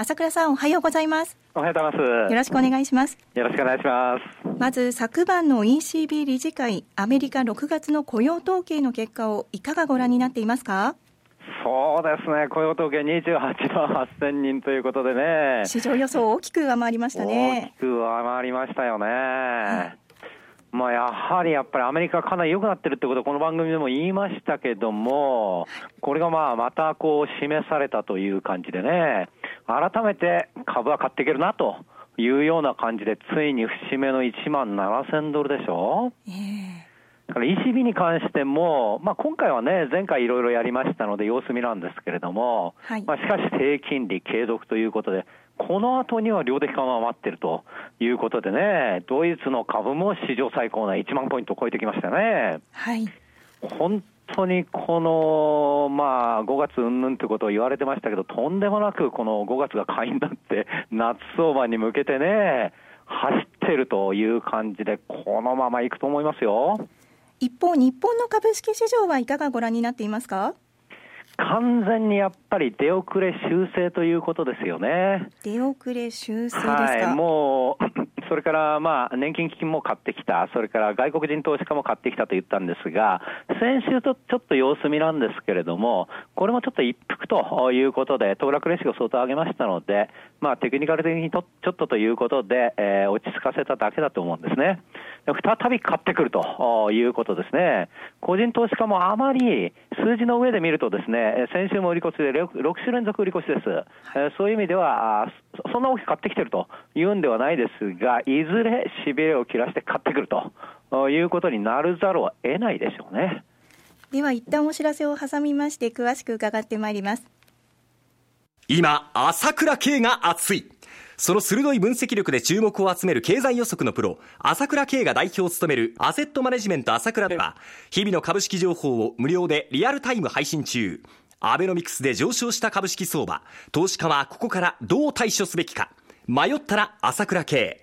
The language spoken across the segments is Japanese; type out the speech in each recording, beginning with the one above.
朝倉さんおはようございます。おはようございます。よろしくお願いします。よろしくお願いします。まず昨晩の ECB 理事会アメリカ6月の雇用統計の結果をいかがご覧になっていますか？そうですね、雇用統計28万8000人ということでね、市場予想を大きく上回りましたね。大きく上回りましたよね。まあ、やはりやっぱりアメリカかなり良くなってるってことをこの番組でも言いましたけども、これがまあまたこう示されたという感じでね、改めて株は買っていけるなというような感じで、ついに節目の1万7000ドルでしょ。えーだから ECB に関しても、まあ、今回はね、前回いろいろやりましたので、様子見なんですけれども、はい、まあ、しかし低金利継続ということで、この後には量的緩和が待ってるということでね、ドイツの株も史上最高な1万ポイントを超えてきましたね。はい。本当にこの、まあ、5月うんぬんということを言われてましたけど、とんでもなくこの5月が買いになって、夏相場に向けてね、走ってるという感じで、このままいくと思いますよ。一方、日本の株式市場はいかがご覧になっていますか？完全にやっぱり出遅れ修正ということですよね。出遅れ修正ですか、はい、もうそれからまあ年金基金も買ってきた、それから外国人投資家も買ってきたと言ったんですが、先週とちょっと様子見なんですけれども、これもちょっと一服ということで、騰落レシオを相当上げましたので、まあ、テクニカル的にとちょっとということで、えー、落ち着かせただけだと思うんですね。再び買ってくるということですね。個人投資家もあまり数字の上で見るとですね、先週も売り越しで 6, 6週連続売り越しです。えー、そういう意味では、そんな大きく買ってきてるというんではないですが、いずれしびれを切らして買ってくるということになるざるを得ないでしょうね。では一旦お知らせを挟みまして詳しく伺ってまいります。今、朝倉慶が熱い。その鋭い分析力で注目を集める経済予測のプロ、朝倉慶が代表を務めるアセットマネジメント朝倉では、日々の株式情報を無料でリアルタイム配信中。アベノミクスで上昇した株式相場、投資家はここからどう対処すべきか。迷ったら朝倉慶。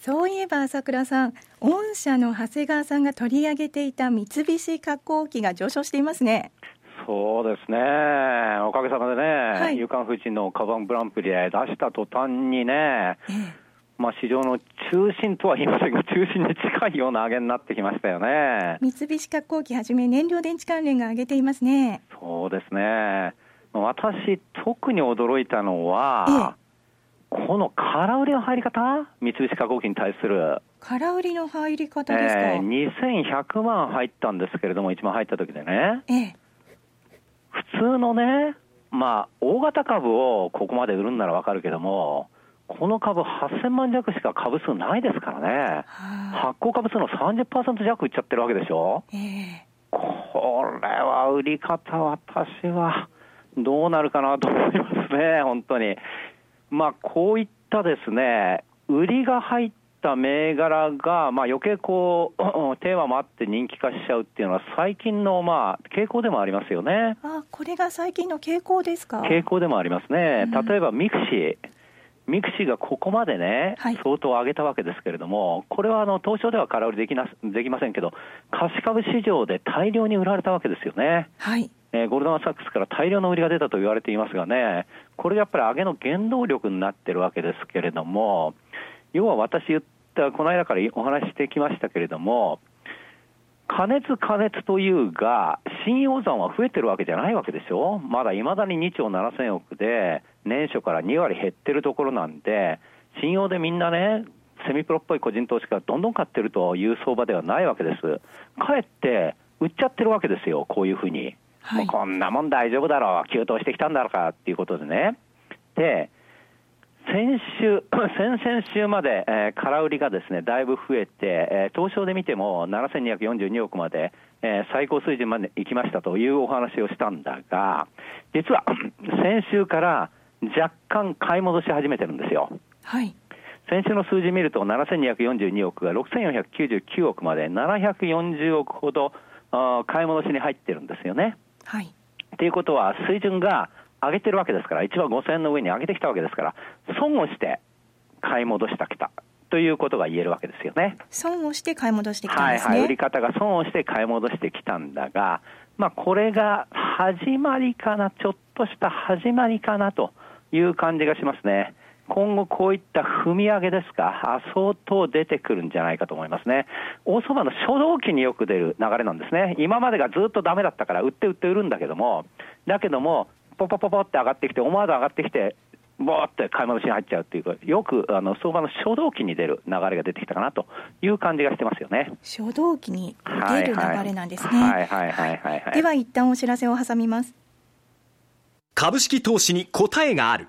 そういえば朝倉さん、御社の長谷川さんが取り上げていた三菱加工機が上昇していますね。そうですね、おかげさまでね、はい、夕刊富士のカバングランプリで出した途端にね、ええ、まあ、市場の中心とは言いませんが、中心に近いような上げになってきましたよね。三菱加工機はじめ、燃料電池関連が上げていますね。そうですね、私、特に驚いたのは、えこの空売りの入り方、三菱化工機に対する。空売りの入り方ですか、えー、2100万入ったんですけれども、一番入った時でね、ええ、普通のね、まあ、大型株をここまで売るんならわかるけども、この株8000万弱しか株数ないですからね、発行株数の30%弱売っちゃってるわけでしょ、ええ、これは売り方、私はどうなるかなと思いますね、本当に。まあ、こういったですね、売りが入った銘柄が、まあ、余計こう、テーマもあって人気化しちゃうっていうのは、最近のまあ傾向でもありますよね。あこれが最近の傾向ですか？傾向でもありますね。例えばミクシー。ミクシーがここまでね、相当上げたわけですけれども、これはあの東証では空売りできなできませんけど、貸株市場で大量に売られたわけですよね。はいえー、ゴールドマン・サックスから大量の売りが出たと言われていますがね、これやっぱり上げの原動力になってるわけですけれども、要は私言った、この間からお話してきましたけれども、加熱加熱というが、信用残は増えてるわけじゃないわけでしょ、まだいまだに2兆7000億で、年初から2割減ってるところなんで、信用でみんなね、セミプロっぽい個人投資家がどんどん買ってるという相場ではないわけです。かえって売っちゃってるわけですよ、こういうふうに。はい、こんなもん大丈夫だろう、急騰してきたんだろうかっていうことでね。で、先週、先々週まで、えー、空売りがですね、だいぶ増えて、えー、東証で見ても7242億まで、えー、最高水準まで行きましたというお話をしたんだが、実は 先週から若干買い戻し始めてるんですよ。はい。先週の数字見ると7242億が6499億まで740億ほど買い戻しに入ってるんですよね。はい。ということは水準が上げてるわけですから、1万5000円の上に上げてきたわけですから、損をして買い戻したきた。ということが言えるわけですよね。損をして買い戻してきたんですね。はいはい。売り方が損をして買い戻してきたんだが、まあこれが始まりかな、ちょっとした始まりかなという感じがしますね。今後こういった踏み上げですか、相当出てくるんじゃないかと思いますね。大相場の初動期によく出る流れなんですね。今までがずっとダメだったから、売って売って売るんだけども、だけども、ポポポポって上がってきて、思わず上がってきて、ぼーって買い戻しに入っちゃうっていうか、よくあの相場の初動期に出る流れが出てきたかなという感じがしてますよね。初動期に出る流れなんですね。はいはいはいはい、はい、では一旦お知らせを挟みます。株式投資に答えがある。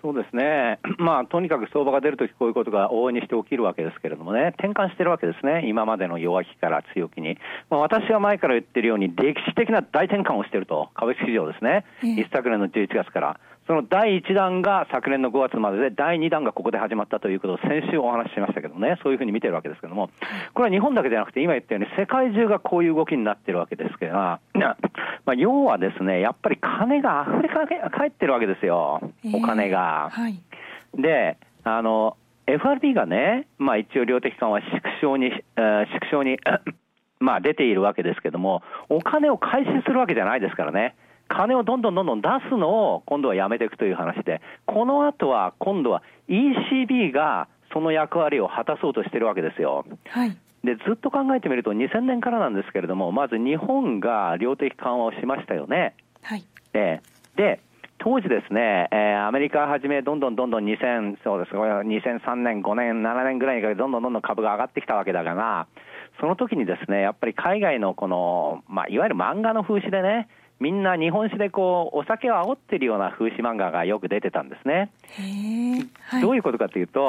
そうですね、まあ、とにかく相場が出るとき、こういうことが往々にして起きるわけですけれどもね、転換してるわけですね、今までの弱気から強気に、まあ、私は前から言ってるように、歴史的な大転換をしていると、株式市場ですね、一昨年の11月から、その第1弾が昨年の5月までで、第2弾がここで始まったということを先週お話ししましたけどね、そういうふうに見てるわけですけども、これは日本だけじゃなくて、今言ったように世界中がこういう動きになってるわけですけど、まあ、要はですね、やっぱり金が溢れかけ返ってるわけですよ、お金が。えーはい、で、あの、FRB がね、まあ一応量的緩和縮小に、えー、縮小に まあ出ているわけですけども、お金を回収するわけじゃないですからね。金をどんどんどんどん出すのを今度はやめていくという話で、この後は今度は ECB がその役割を果たそうとしてるわけですよ。はい。で、ずっと考えてみると2000年からなんですけれども、まず日本が量的緩和をしましたよね。はい。で、で、当時ですね、えー、アメリカはじめ、どんどんどんどん2000、そうです、2003年、5年、7年ぐらいにかけて、どんどんどんどん株が上がってきたわけだから、その時にですね、やっぱり海外のこの、まあ、いわゆる漫画の風刺でね、みんな日本酒でこうお酒を煽ってるような風刺漫画がよく出てたんですね。はい、どういうことかというと、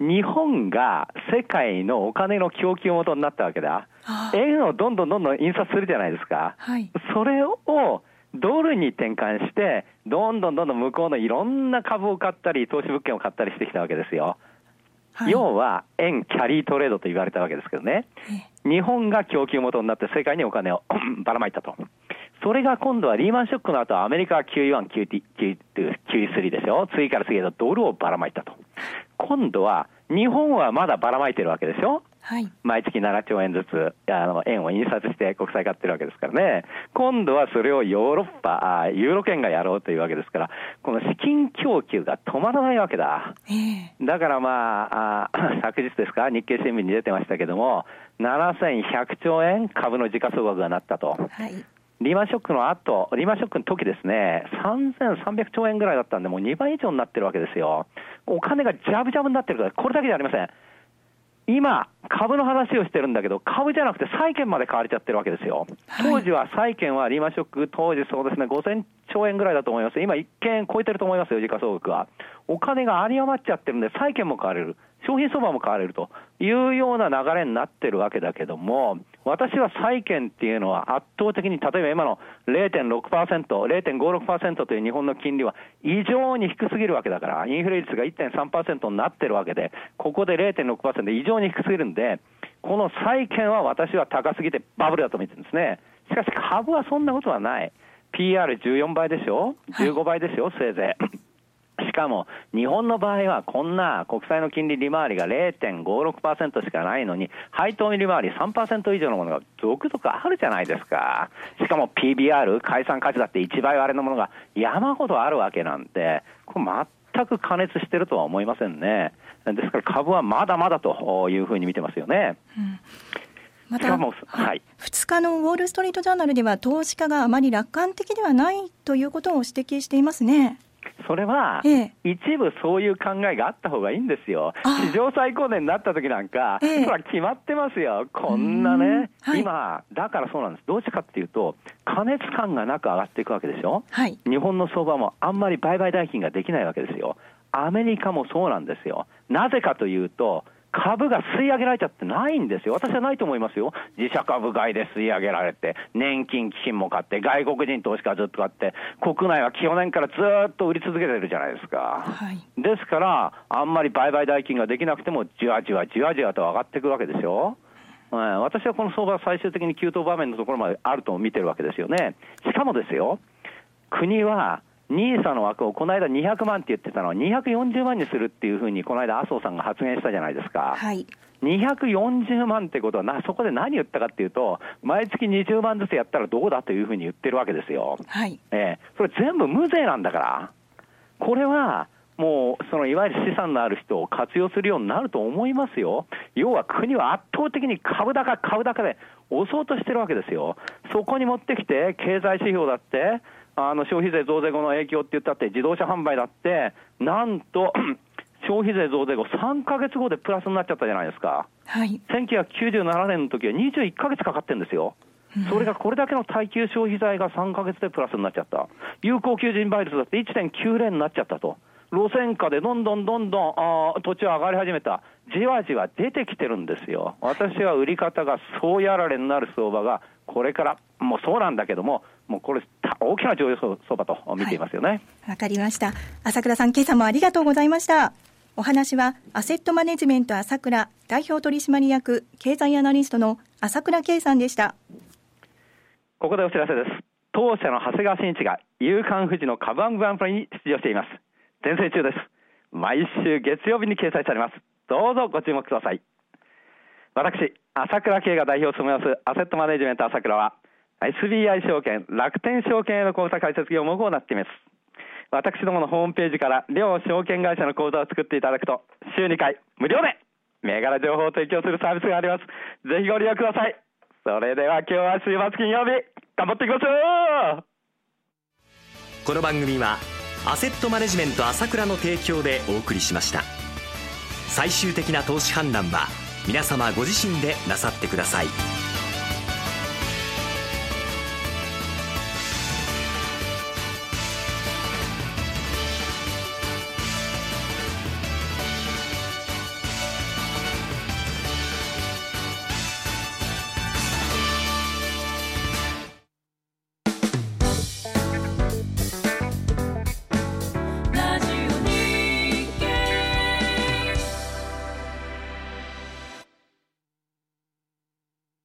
日本が世界のお金の供給元になったわけだ。円をどんどんどんどん印刷するじゃないですか。はい、それをドルに転換して、どんどんどんどん向こうのいろんな株を買ったり、投資物件を買ったりしてきたわけですよ。はい、要は円キャリートレードと言われたわけですけどね。日本が供給元になって世界にお金をばらまいたと。それが今度はリーマンショックの後、アメリカは QE1、QE2、QE3 でしょ次から次へとドルをばらまいたと。今度は、日本はまだばらまいてるわけでしょはい、毎月7兆円ずつあの円を印刷して国債買ってるわけですからね、今度はそれをヨーロッパ、あユーロ圏がやろうというわけですから、この資金供給が止まらないわけだ。えー、だからまああ、昨日ですか、日経新聞に出てましたけども、7100兆円株の時価総額がなったと。はいリーマンショックの後、リーマンショックの時ですね、3300兆円ぐらいだったんで、もう2倍以上になってるわけですよ。お金がジャブジャブになってるから、これだけじゃありません。今、株の話をしてるんだけど、株じゃなくて債券まで買われちゃってるわけですよ。当時は債券はリーマンショック、当時そうですね、5000兆円ぐらいだと思います。今、1件超えてると思いますよ、時価総額は。お金が有り余っちゃってるんで、債券も買われる。商品相場も買われるというような流れになってるわけだけども、私は債券っていうのは圧倒的に、例えば今の0.6%、0.56%という日本の金利は異常に低すぎるわけだから、インフレ率が1.3%になってるわけで、ここで0.6%異常に低すぎるんで、この債券は私は高すぎてバブルだと見てるんですね。しかし株はそんなことはない。PR14 倍でしょ ?15 倍ですよ、せいぜい。しかも、日本の場合はこんな国債の金利利回りが0.56%しかないのに、配当利回り3%以上のものが続々あるじゃないですか。しかも PBR、解散価値だって1倍割れのものが山ほどあるわけなんで、これ全く加熱してるとは思いませんね。ですから株はまだまだというふうに見てますよね。うんまた、はい、2日のウォール・ストリート・ジャーナルでは、投資家があまり楽観的ではないということを指摘していますね。それは、一部そういう考えがあった方がいいんですよ。史上最高値になった時なんか、ええ、決まってますよ。こんなね、はい、今、だからそうなんです。どうしてかっていうと、加熱感がなく上がっていくわけでしょ？はい、日本の相場もあんまり売買代金ができないわけですよ。アメリカもそうなんですよ。なぜかというと、株が吸い上げられちゃってないんですよ。私はないと思いますよ。自社株買いで吸い上げられて、年金基金も買って、外国人投資家ずっと買って、国内は去年からずっと売り続けてるじゃないですか。はい、ですから、あんまり売買代金ができなくても、じわじわじわじわと上がっていくわけですよ。私はこの相場は最終的に急騰場面のところまであると見てるわけですよね。しかもですよ、国は NISA の枠をこの間200万って言ってたのは240万にするっていうふうにこの間麻生さんが発言したじゃないですか。はい。240万ってことはな、そこで何言ったかっていうと、毎月20万ずつやったらどうだというふうに言ってるわけですよ。はい。えー、それ全部無税なんだから。これは、もう、そのいわゆる資産のある人を活用するようになると思いますよ。要は国は圧倒的に株高、株高で押そうとしてるわけですよ。そこに持ってきて、経済指標だって、あの消費税増税後の影響って言ったって、自動車販売だって、なんと 消費税増税後、3か月後でプラスになっちゃったじゃないですか、はい、1997年の時は21か月かかってるんですよ。それがこれだけの耐久消費財が3か月でプラスになっちゃった。有効求人倍率だって1.90になっちゃったと。路線価でどんどんどんどんあ土地は上がり始めた。じわじわ出てきてるんですよ。私は売り方がそうやられになる相場がこれから、もうそうなんだけども、もうこれ、大きな上昇相場と見ていますよね。わ、はい、かりました。朝倉さん、今朝もありがとうございました。お話は、アセットマネジメント朝倉代表取締役経済アナリストの朝倉圭さんでした。ここでお知らせです。当社の長谷川慎一が、夕刊富士の株ングランプリに出場しています。全盛中です。毎週月曜日に掲載されます。どうぞご注目ください。私、朝倉慶が代表を務めますアセットマネジメント朝倉は、SBI 証券、楽天証券への口座開設業務を行っています。私どものホームページから両証券会社の口座を作っていただくと、週2回無料で銘柄情報を提供するサービスがあります。ぜひご利用ください。それでは今日は週末金曜日、頑張っていきましょうこの番組は、アセットマネジメント朝倉の提供でお送りしました。最終的な投資判断は、皆様ご自身でなさってください。